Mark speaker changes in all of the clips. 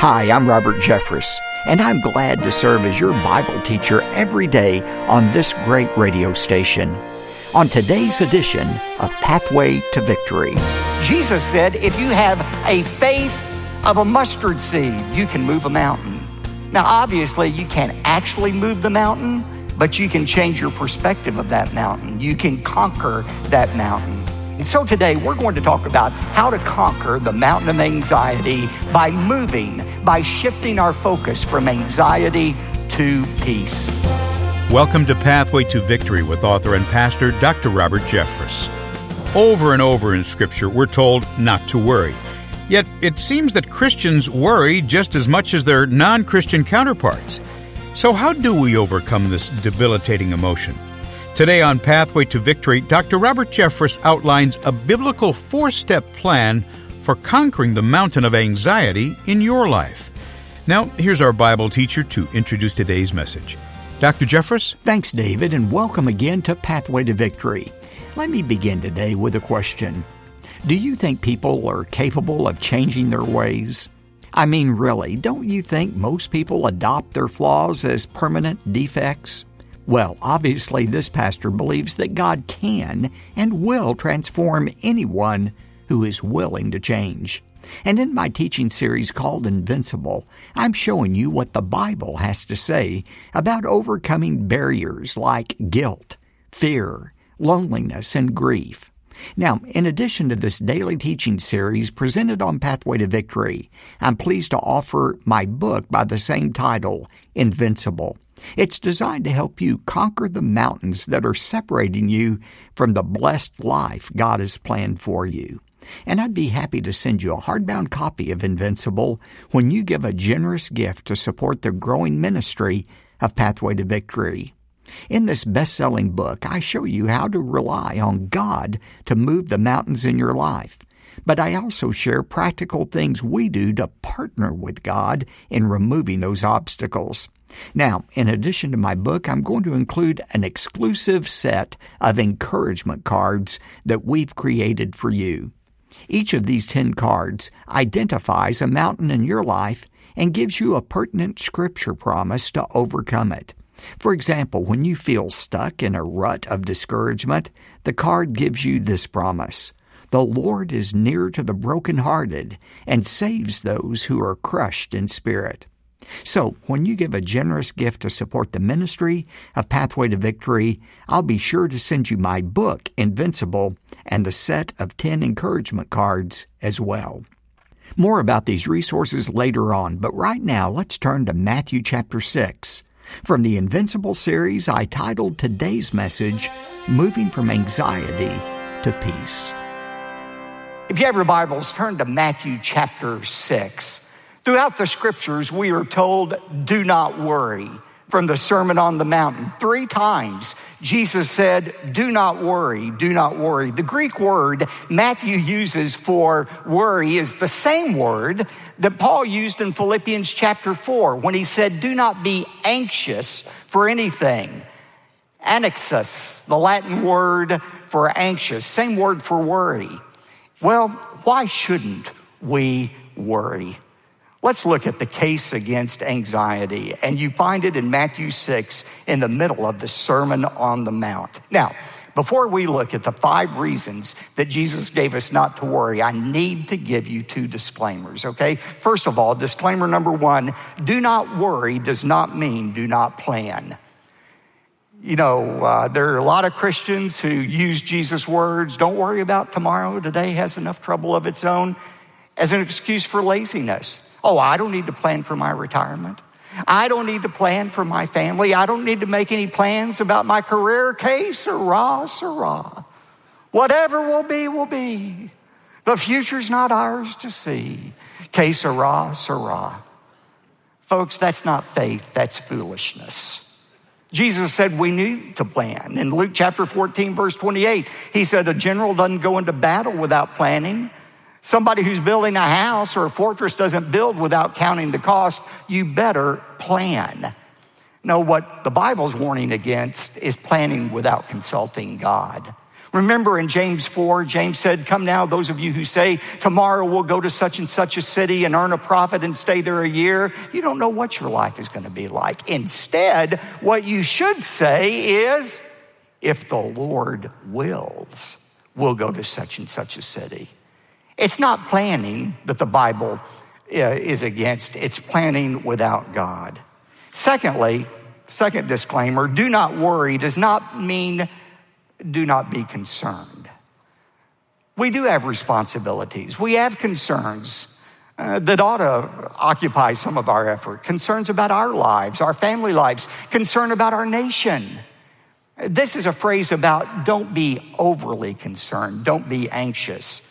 Speaker 1: Hi, I'm Robert Jeffress, and I'm glad to serve as your Bible teacher every day on this great radio station. On today's edition of Pathway to Victory,
Speaker 2: Jesus said, if you have a faith of a mustard seed, you can move a mountain. Now, obviously, you can't actually move the mountain, but you can change your perspective of that mountain. You can conquer that mountain. And so today we're going to talk about how to conquer the mountain of anxiety by moving, by shifting our focus from anxiety to peace.
Speaker 3: Welcome to Pathway to Victory with author and pastor Dr. Robert Jeffress. Over and over in Scripture, we're told not to worry. Yet it seems that Christians worry just as much as their non Christian counterparts. So, how do we overcome this debilitating emotion? Today on Pathway to Victory, Dr. Robert Jeffress outlines a biblical four step plan for conquering the mountain of anxiety in your life. Now, here's our Bible teacher to introduce today's message. Dr. Jeffress?
Speaker 1: Thanks, David, and welcome again to Pathway to Victory. Let me begin today with a question Do you think people are capable of changing their ways? I mean, really, don't you think most people adopt their flaws as permanent defects? Well, obviously, this pastor believes that God can and will transform anyone who is willing to change. And in my teaching series called Invincible, I'm showing you what the Bible has to say about overcoming barriers like guilt, fear, loneliness, and grief. Now, in addition to this daily teaching series presented on Pathway to Victory, I'm pleased to offer my book by the same title, Invincible. It's designed to help you conquer the mountains that are separating you from the blessed life God has planned for you. And I'd be happy to send you a hardbound copy of Invincible when you give a generous gift to support the growing ministry of Pathway to Victory. In this best selling book, I show you how to rely on God to move the mountains in your life. But I also share practical things we do to partner with God in removing those obstacles. Now, in addition to my book, I'm going to include an exclusive set of encouragement cards that we've created for you. Each of these 10 cards identifies a mountain in your life and gives you a pertinent scripture promise to overcome it. For example, when you feel stuck in a rut of discouragement, the card gives you this promise The Lord is near to the brokenhearted and saves those who are crushed in spirit. So, when you give a generous gift to support the ministry of Pathway to Victory, I'll be sure to send you my book, Invincible, and the set of 10 encouragement cards as well. More about these resources later on, but right now let's turn to Matthew chapter 6. From the Invincible series, I titled today's message, Moving from Anxiety to Peace.
Speaker 2: If you have your Bibles, turn to Matthew chapter 6. Throughout the scriptures, we are told, do not worry. From the Sermon on the Mountain, three times Jesus said, Do not worry, do not worry. The Greek word Matthew uses for worry is the same word that Paul used in Philippians chapter 4 when he said, Do not be anxious for anything. Anxus, the Latin word for anxious, same word for worry. Well, why shouldn't we worry? Let's look at the case against anxiety, and you find it in Matthew 6 in the middle of the Sermon on the Mount. Now, before we look at the five reasons that Jesus gave us not to worry, I need to give you two disclaimers, okay? First of all, disclaimer number one do not worry does not mean do not plan. You know, uh, there are a lot of Christians who use Jesus' words, don't worry about tomorrow, today has enough trouble of its own, as an excuse for laziness. Oh, I don't need to plan for my retirement. I don't need to plan for my family. I don't need to make any plans about my career. Que sera, sera. Whatever will be, will be. The future's not ours to see. Que sera, sera. Folks, that's not faith, that's foolishness. Jesus said we need to plan. In Luke chapter 14, verse 28, he said a general doesn't go into battle without planning. Somebody who's building a house or a fortress doesn't build without counting the cost. You better plan. No, what the Bible's warning against is planning without consulting God. Remember in James 4, James said, Come now, those of you who say, Tomorrow we'll go to such and such a city and earn a profit and stay there a year. You don't know what your life is going to be like. Instead, what you should say is, If the Lord wills, we'll go to such and such a city. It's not planning that the Bible uh, is against, it's planning without God. Secondly, second disclaimer do not worry does not mean do not be concerned. We do have responsibilities, we have concerns. Uh, that ought to occupy some of our effort. Concerns about our lives, our family lives, concern about our nation. This is a phrase about don't be overly concerned, don't be anxious.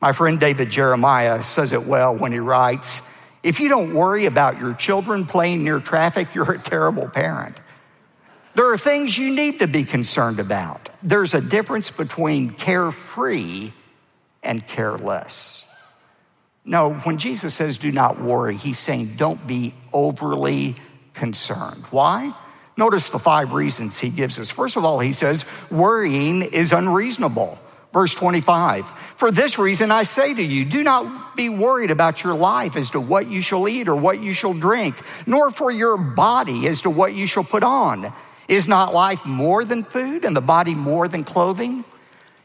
Speaker 2: My friend David Jeremiah says it well when he writes If you don't worry about your children playing near traffic, you're a terrible parent. There are things you need to be concerned about. There's a difference between carefree and careless. No, when Jesus says do not worry, he's saying don't be overly concerned. Why? Notice the five reasons he gives us. First of all, he says worrying is unreasonable. Verse 25, for this reason I say to you, do not be worried about your life as to what you shall eat or what you shall drink, nor for your body as to what you shall put on. Is not life more than food and the body more than clothing?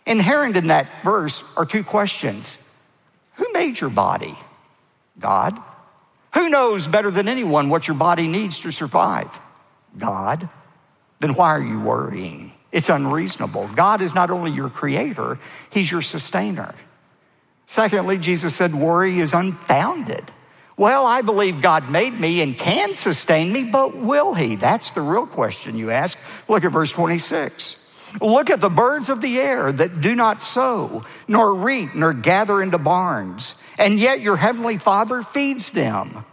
Speaker 2: Inherent in that verse are two questions Who made your body? God. Who knows better than anyone what your body needs to survive? God. Then why are you worrying? It's unreasonable. God is not only your creator, He's your sustainer. Secondly, Jesus said worry is unfounded. Well, I believe God made me and can sustain me, but will He? That's the real question you ask. Look at verse 26. Look at the birds of the air that do not sow, nor reap, nor gather into barns, and yet your heavenly Father feeds them.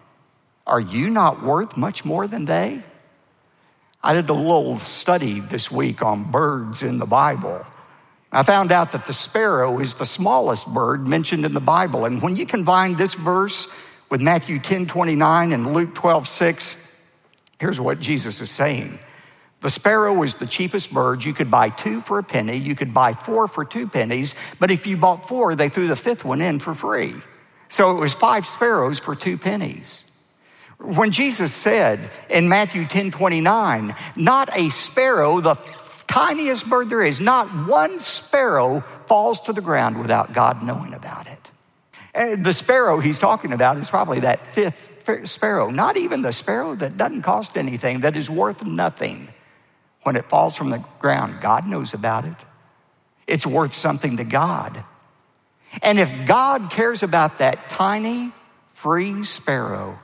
Speaker 2: Are you not worth much more than they? I did a little study this week on birds in the Bible. I found out that the sparrow is the smallest bird mentioned in the Bible. And when you combine this verse with Matthew 10 29 and Luke 12 6, here's what Jesus is saying. The sparrow is the cheapest bird. You could buy two for a penny. You could buy four for two pennies. But if you bought four, they threw the fifth one in for free. So it was five sparrows for two pennies. When Jesus said in Matthew 10 29, not a sparrow, the tiniest bird there is, not one sparrow falls to the ground without God knowing about it. And the sparrow he's talking about is probably that fifth sparrow, not even the sparrow that doesn't cost anything, that is worth nothing. When it falls from the ground, God knows about it. It's worth something to God. And if God cares about that tiny, free sparrow,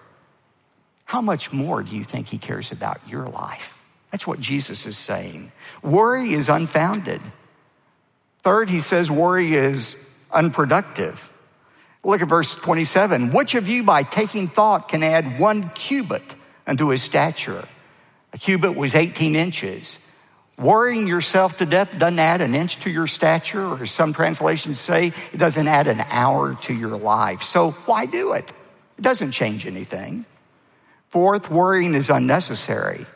Speaker 2: how much more do you think he cares about your life? That's what Jesus is saying. Worry is unfounded. Third, he says worry is unproductive. Look at verse 27. Which of you, by taking thought, can add one cubit unto his stature? A cubit was 18 inches. Worrying yourself to death doesn't add an inch to your stature, or some translations say it doesn't add an hour to your life. So why do it? It doesn't change anything. Fourth, worrying is unnecessary.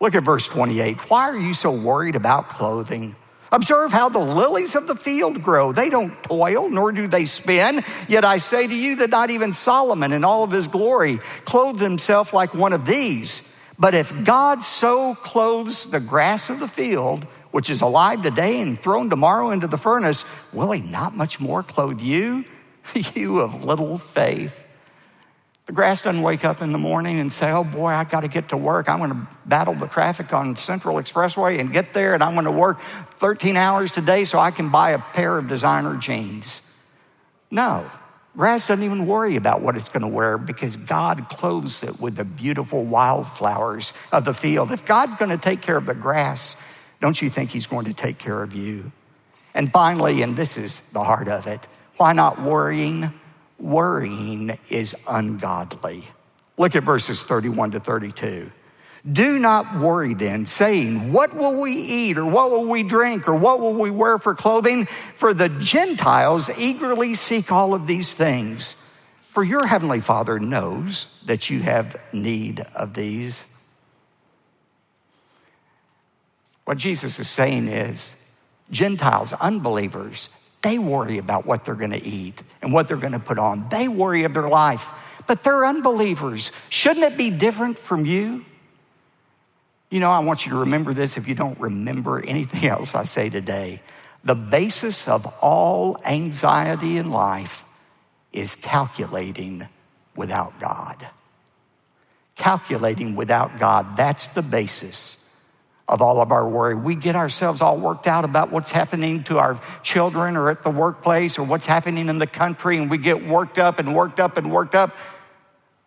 Speaker 2: Look at verse 28. Why are you so worried about clothing? Observe how the lilies of the field grow. They don't toil, nor do they spin. Yet I say to you that not even Solomon in all of his glory clothed himself like one of these. But if God so clothes the grass of the field, which is alive today and thrown tomorrow into the furnace, will he not much more clothe you, you of little faith? The grass doesn't wake up in the morning and say, Oh boy, I got to get to work. I'm going to battle the traffic on Central Expressway and get there, and I'm going to work 13 hours today so I can buy a pair of designer jeans. No, grass doesn't even worry about what it's going to wear because God clothes it with the beautiful wildflowers of the field. If God's going to take care of the grass, don't you think He's going to take care of you? And finally, and this is the heart of it, why not worrying? Worrying is ungodly. Look at verses 31 to 32. Do not worry then, saying, What will we eat, or what will we drink, or what will we wear for clothing? For the Gentiles eagerly seek all of these things. For your heavenly Father knows that you have need of these. What Jesus is saying is, Gentiles, unbelievers, they worry about what they're going to eat and what they're going to put on. They worry of their life, but they're unbelievers. Shouldn't it be different from you? You know, I want you to remember this if you don't remember anything else I say today. The basis of all anxiety in life is calculating without God. Calculating without God, that's the basis of all of our worry. We get ourselves all worked out about what's happening to our children or at the workplace or what's happening in the country, and we get worked up and worked up and worked up,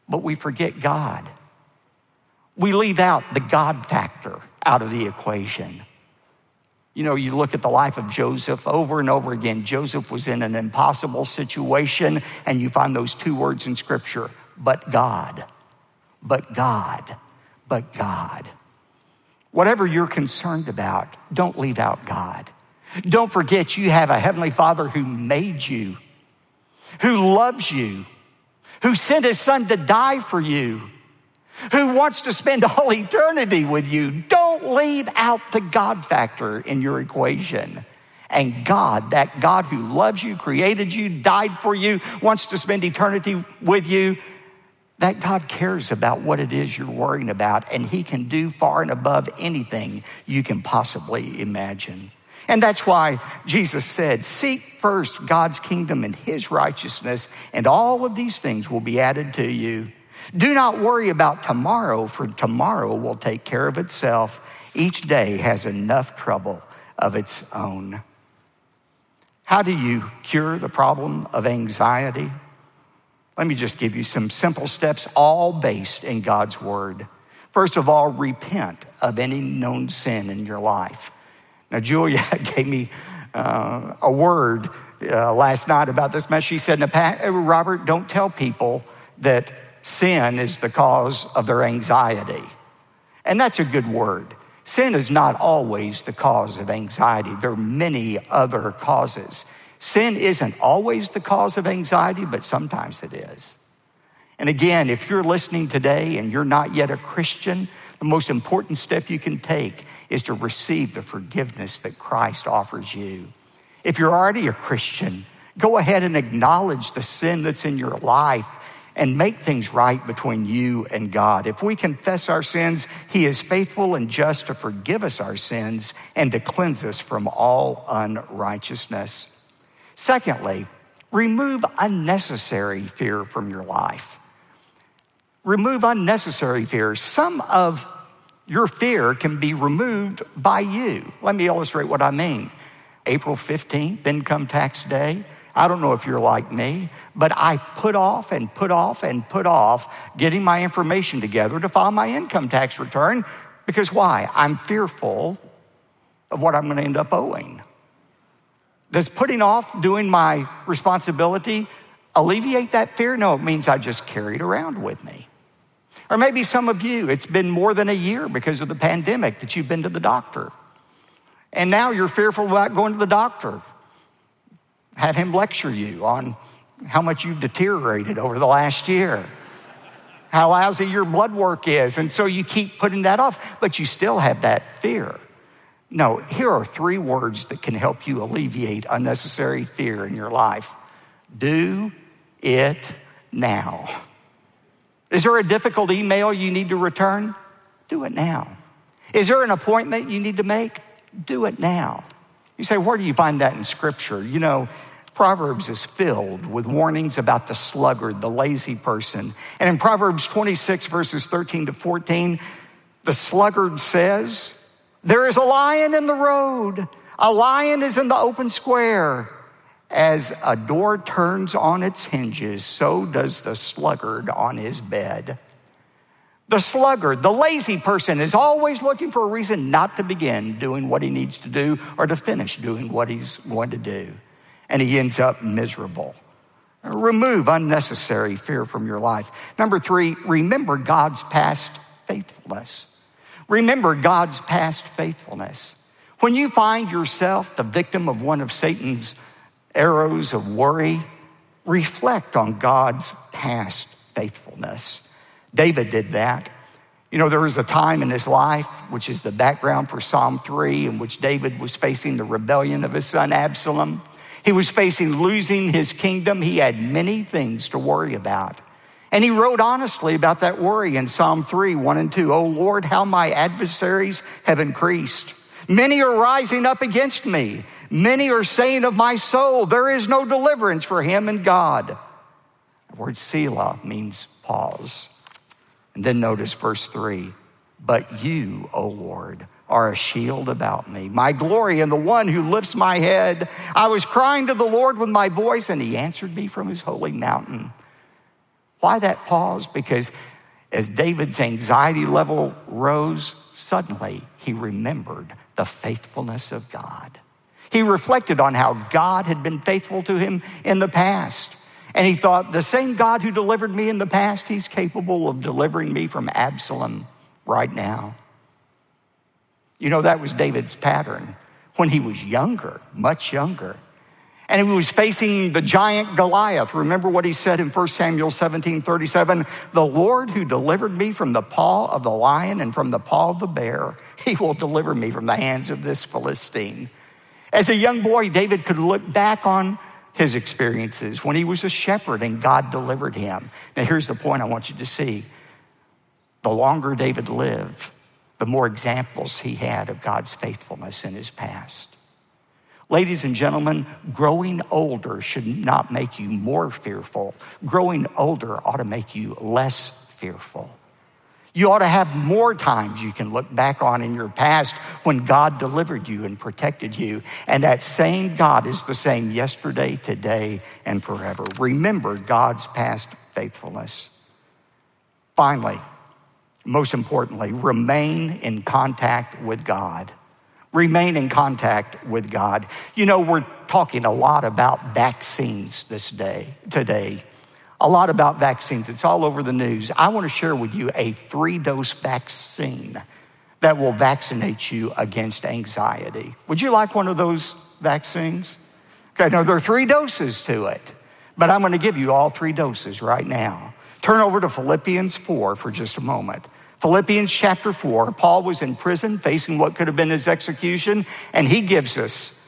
Speaker 2: but we forget God. We leave out the God factor out of the equation. You know, you look at the life of Joseph over and over again. Joseph was in an impossible situation, and you find those two words in Scripture but God, but God, but God. Whatever you're concerned about, don't leave out God. Don't forget you have a Heavenly Father who made you, who loves you, who sent His Son to die for you who wants to spend all eternity with you. Don't leave out the God factor in your equation. And God, that God who loves you, created you, died for you, wants to spend eternity with you, that God cares about what it is you're worrying about, and He can do far and above anything you can possibly imagine. And that's why Jesus said, Seek first God's kingdom and His righteousness, and all of these things will be added to you. Do not worry about tomorrow, for tomorrow will take care of itself. Each day has enough trouble of its own. How do you cure the problem of anxiety? Let me just give you some simple steps, all based in God's word. First of all, repent of any known sin in your life. Now, Julia gave me uh, a word uh, last night about this mess. She said, Robert, don't tell people that sin is the cause of their anxiety. And that's a good word. Sin is not always the cause of anxiety. There are many other causes. Sin isn't always the cause of anxiety, but sometimes it is. And again, if you're listening today and you're not yet a Christian, the most important step you can take is to receive the forgiveness that Christ offers you. If you're already a Christian, go ahead and acknowledge the sin that's in your life and make things right between you and God. If we confess our sins, He is faithful and just to forgive us our sins and to cleanse us from all unrighteousness. Secondly, remove unnecessary fear from your life. Remove unnecessary fear. Some of your fear can be removed by you. Let me illustrate what I mean. April 15th, income tax day. I don't know if you're like me, but I put off and put off and put off getting my information together to file my income tax return because why? I'm fearful of what I'm going to end up owing. Does putting off doing my responsibility alleviate that fear? No, it means I just carry it around with me. Or maybe some of you, it's been more than a year because of the pandemic that you've been to the doctor. And now you're fearful about going to the doctor have him lecture you on how much you've deteriorated over the last year, how lousy your blood work is. And so you keep putting that off, but you still have that fear. No, here are three words that can help you alleviate unnecessary fear in your life do it now. Is there a difficult email you need to return? Do it now. Is there an appointment you need to make? Do it now. You say, where do you find that in Scripture? You know, Proverbs is filled with warnings about the sluggard, the lazy person. And in Proverbs 26, verses 13 to 14, the sluggard says, There is a lion in the road, a lion is in the open square. As a door turns on its hinges, so does the sluggard on his bed. The sluggard, the lazy person, is always looking for a reason not to begin doing what he needs to do or to finish doing what he's going to do and he ends up miserable. Remove unnecessary fear from your life. Number three, remember God's past faithfulness. Remember God's past faithfulness. When you find yourself the victim of one of Satan's arrows of worry, reflect on God's past faithfulness. David did that. You know, there was a time in his life, which is the background for Psalm 3, in which David was facing the rebellion of his son Absalom. He was facing losing his kingdom. He had many things to worry about. And he wrote honestly about that worry in Psalm 3, 1 and 2. Oh Lord, how my adversaries have increased. Many are rising up against me. Many are saying of my soul, there is no deliverance for him in God. The word Selah means pause. And then notice verse 3 But you, O Lord, are a shield about me, my glory and the one who lifts my head. I was crying to the Lord with my voice, and he answered me from his holy mountain. Why that pause? Because as David's anxiety level rose, suddenly he remembered the faithfulness of God. He reflected on how God had been faithful to him in the past. And he thought, the same God who delivered me in the past, he's capable of delivering me from Absalom right now. You know, that was David's pattern when he was younger, much younger. And he was facing the giant Goliath. Remember what he said in 1 Samuel 17 37? The Lord who delivered me from the paw of the lion and from the paw of the bear, he will deliver me from the hands of this Philistine. As a young boy, David could look back on his experiences when he was a shepherd and God delivered him. Now, here's the point I want you to see. The longer David lived, the more examples he had of God's faithfulness in his past. Ladies and gentlemen, growing older should not make you more fearful. Growing older ought to make you less fearful. You ought to have more times you can look back on in your past when God delivered you and protected you. And that same God is the same yesterday, today, and forever. Remember God's past faithfulness. Finally, most importantly, remain in contact with God. Remain in contact with God. You know, we're talking a lot about vaccines this day, today a lot about vaccines. It's all over the news. I want to share with you a three dose vaccine that will vaccinate you against anxiety. Would you like one of those vaccines? Okay, now there are three doses to it, but I'm going to give you all three doses right now. Turn over to Philippians 4 for just a moment. Philippians chapter 4, Paul was in prison facing what could have been his execution, and he gives us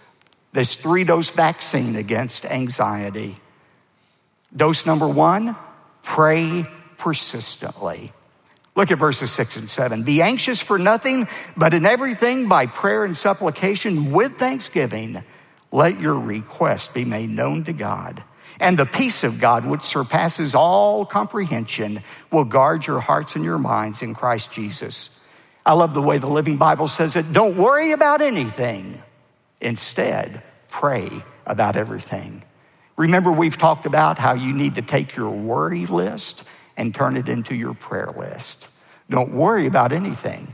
Speaker 2: this three dose vaccine against anxiety. Dose number one, pray persistently. Look at verses six and seven. Be anxious for nothing, but in everything by prayer and supplication with thanksgiving, let your request be made known to God. And the peace of God, which surpasses all comprehension, will guard your hearts and your minds in Christ Jesus. I love the way the Living Bible says it. Don't worry about anything. Instead, pray about everything. Remember, we've talked about how you need to take your worry list and turn it into your prayer list. Don't worry about anything,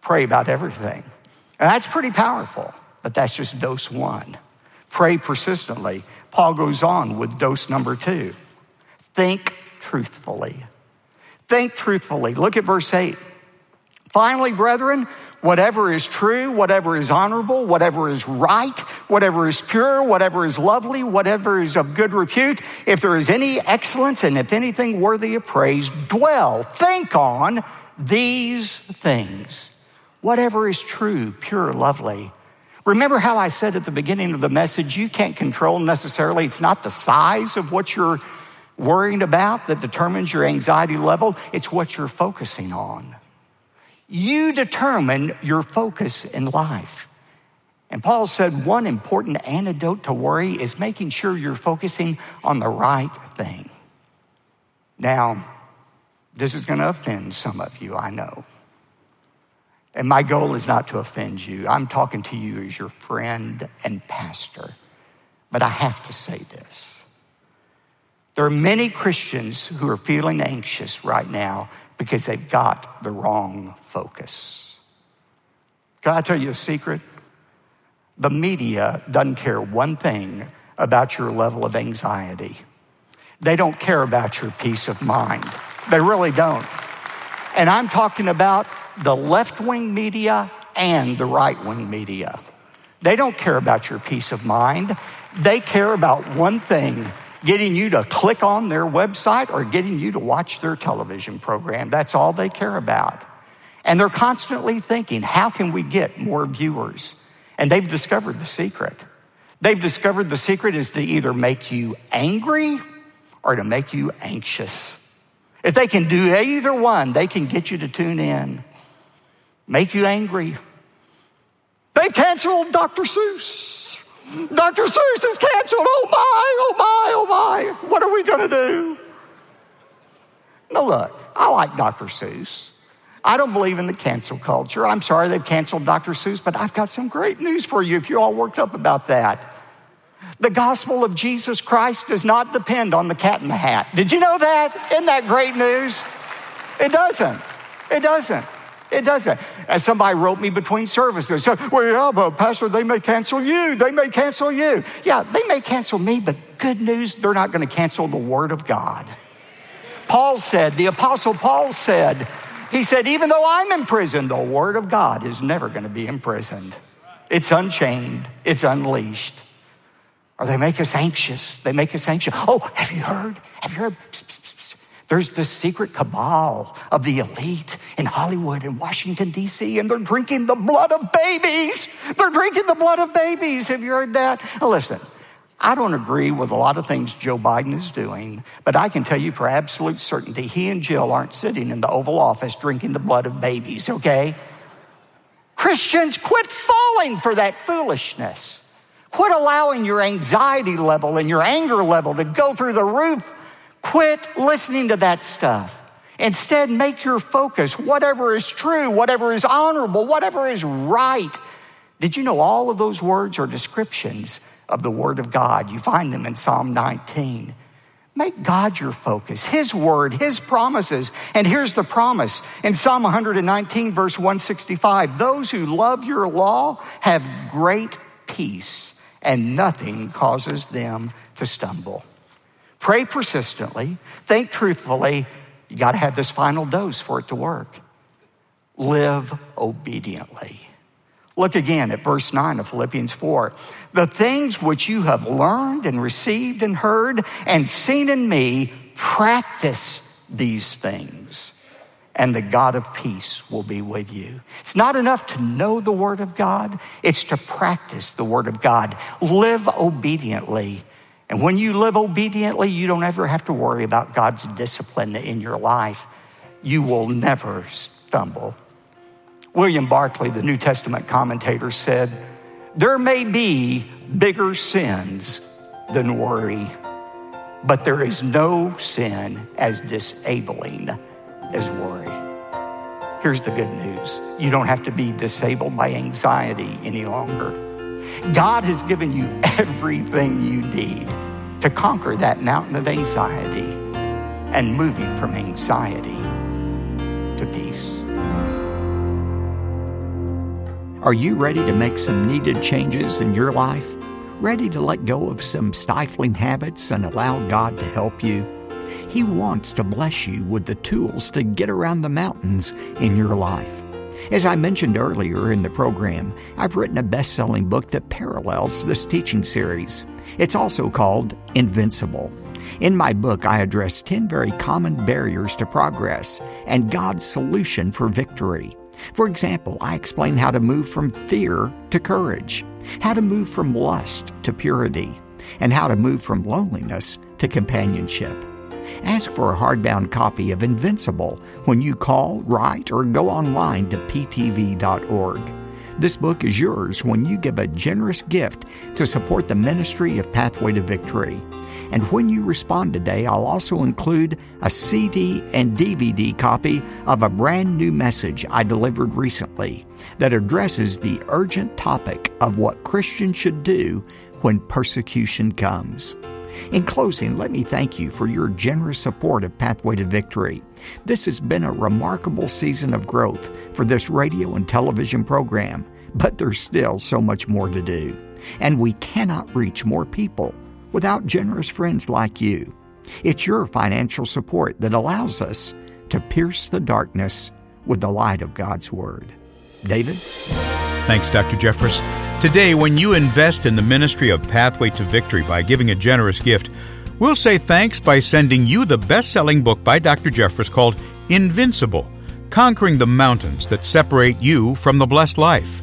Speaker 2: pray about everything. And that's pretty powerful, but that's just dose one. Pray persistently. Paul goes on with dose number two think truthfully. Think truthfully. Look at verse 8. Finally, brethren, whatever is true, whatever is honorable, whatever is right, whatever is pure, whatever is lovely, whatever is of good repute, if there is any excellence and if anything worthy of praise, dwell, think on these things. Whatever is true, pure, lovely. Remember how I said at the beginning of the message, you can't control necessarily, it's not the size of what you're worrying about that determines your anxiety level, it's what you're focusing on. You determine your focus in life. And Paul said one important antidote to worry is making sure you're focusing on the right thing. Now, this is going to offend some of you, I know. And my goal is not to offend you. I'm talking to you as your friend and pastor. But I have to say this. There are many Christians who are feeling anxious right now because they've got the wrong focus. Can I tell you a secret? The media doesn't care one thing about your level of anxiety. They don't care about your peace of mind. They really don't. And I'm talking about the left wing media and the right wing media. They don't care about your peace of mind. They care about one thing getting you to click on their website or getting you to watch their television program. That's all they care about. And they're constantly thinking, how can we get more viewers? And they've discovered the secret. They've discovered the secret is to either make you angry or to make you anxious. If they can do either one, they can get you to tune in, make you angry. They've canceled Dr. Seuss. Dr. Seuss is canceled. Oh my, oh my, oh my. What are we going to do? Now, look, I like Dr. Seuss. I don't believe in the cancel culture. I'm sorry they've canceled Dr. Seuss, but I've got some great news for you if you're all worked up about that. The gospel of Jesus Christ does not depend on the cat in the hat. Did you know that? Isn't that great news? It doesn't. It doesn't. It doesn't. And somebody wrote me between services. So, well, yeah, but Pastor, they may cancel you. They may cancel you. Yeah, they may cancel me, but good news, they're not going to cancel the Word of God. Paul said, the Apostle Paul said, he said, even though I'm in prison, the Word of God is never going to be imprisoned. It's unchained, it's unleashed. Or they make us anxious. They make us anxious. Oh, have you heard? Have you heard? There's this secret cabal of the elite in Hollywood and Washington, D.C., and they're drinking the blood of babies. They're drinking the blood of babies. Have you heard that? Now, listen, I don't agree with a lot of things Joe Biden is doing, but I can tell you for absolute certainty, he and Jill aren't sitting in the Oval Office drinking the blood of babies, okay? Christians, quit falling for that foolishness. Quit allowing your anxiety level and your anger level to go through the roof. Quit listening to that stuff. Instead, make your focus whatever is true, whatever is honorable, whatever is right. Did you know all of those words are descriptions of the Word of God? You find them in Psalm 19. Make God your focus, His Word, His promises. And here's the promise in Psalm 119, verse 165 Those who love your law have great peace and nothing causes them to stumble. Pray persistently, think truthfully. You got to have this final dose for it to work. Live obediently. Look again at verse 9 of Philippians 4. The things which you have learned and received and heard and seen in me, practice these things and the God of peace will be with you. It's not enough to know the Word of God, it's to practice the Word of God. Live obediently. And when you live obediently, you don't ever have to worry about God's discipline in your life. You will never stumble. William Barclay, the New Testament commentator, said, There may be bigger sins than worry, but there is no sin as disabling as worry. Here's the good news you don't have to be disabled by anxiety any longer. God has given you everything you need to conquer that mountain of anxiety and moving from anxiety to peace.
Speaker 1: Are you ready to make some needed changes in your life? Ready to let go of some stifling habits and allow God to help you? He wants to bless you with the tools to get around the mountains in your life. As I mentioned earlier in the program, I've written a best selling book that parallels this teaching series. It's also called Invincible. In my book, I address 10 very common barriers to progress and God's solution for victory. For example, I explain how to move from fear to courage, how to move from lust to purity, and how to move from loneliness to companionship. Ask for a hardbound copy of Invincible when you call, write, or go online to ptv.org. This book is yours when you give a generous gift to support the ministry of Pathway to Victory. And when you respond today, I'll also include a CD and DVD copy of a brand new message I delivered recently that addresses the urgent topic of what Christians should do when persecution comes. In closing, let me thank you for your generous support of Pathway to Victory. This has been a remarkable season of growth for this radio and television program, but there's still so much more to do. And we cannot reach more people without generous friends like you. It's your financial support that allows us to pierce the darkness with the light of God's Word. David?
Speaker 3: Thanks, Dr. Jeffress. Today, when you invest in the ministry of Pathway to Victory by giving a generous gift, we'll say thanks by sending you the best selling book by Dr. Jeffress called Invincible Conquering the Mountains That Separate You from the Blessed Life.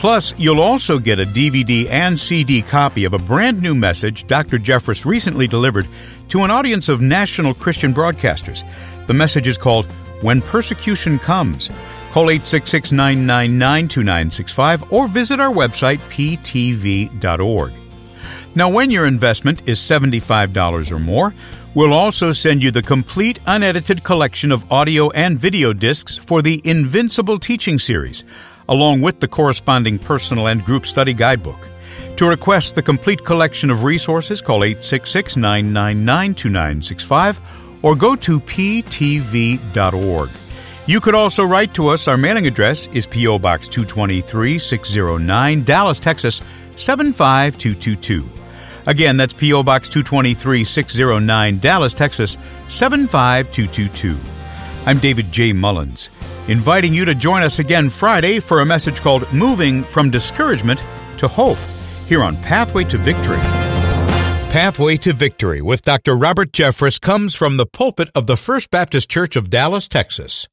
Speaker 3: Plus, you'll also get a DVD and CD copy of a brand new message Dr. Jeffress recently delivered to an audience of national Christian broadcasters. The message is called When Persecution Comes. Call 866 999 2965 or visit our website, ptv.org. Now, when your investment is $75 or more, we'll also send you the complete unedited collection of audio and video discs for the Invincible Teaching Series, along with the corresponding personal and group study guidebook. To request the complete collection of resources, call 866 999 2965 or go to ptv.org. You could also write to us. Our mailing address is P.O. Box 223 609, Dallas, Texas 75222. Again, that's P.O. Box 223 609, Dallas, Texas 75222. I'm David J. Mullins, inviting you to join us again Friday for a message called Moving from Discouragement to Hope, here on Pathway to Victory. Pathway to Victory with Dr. Robert Jeffress comes from the pulpit of the First Baptist Church of Dallas, Texas.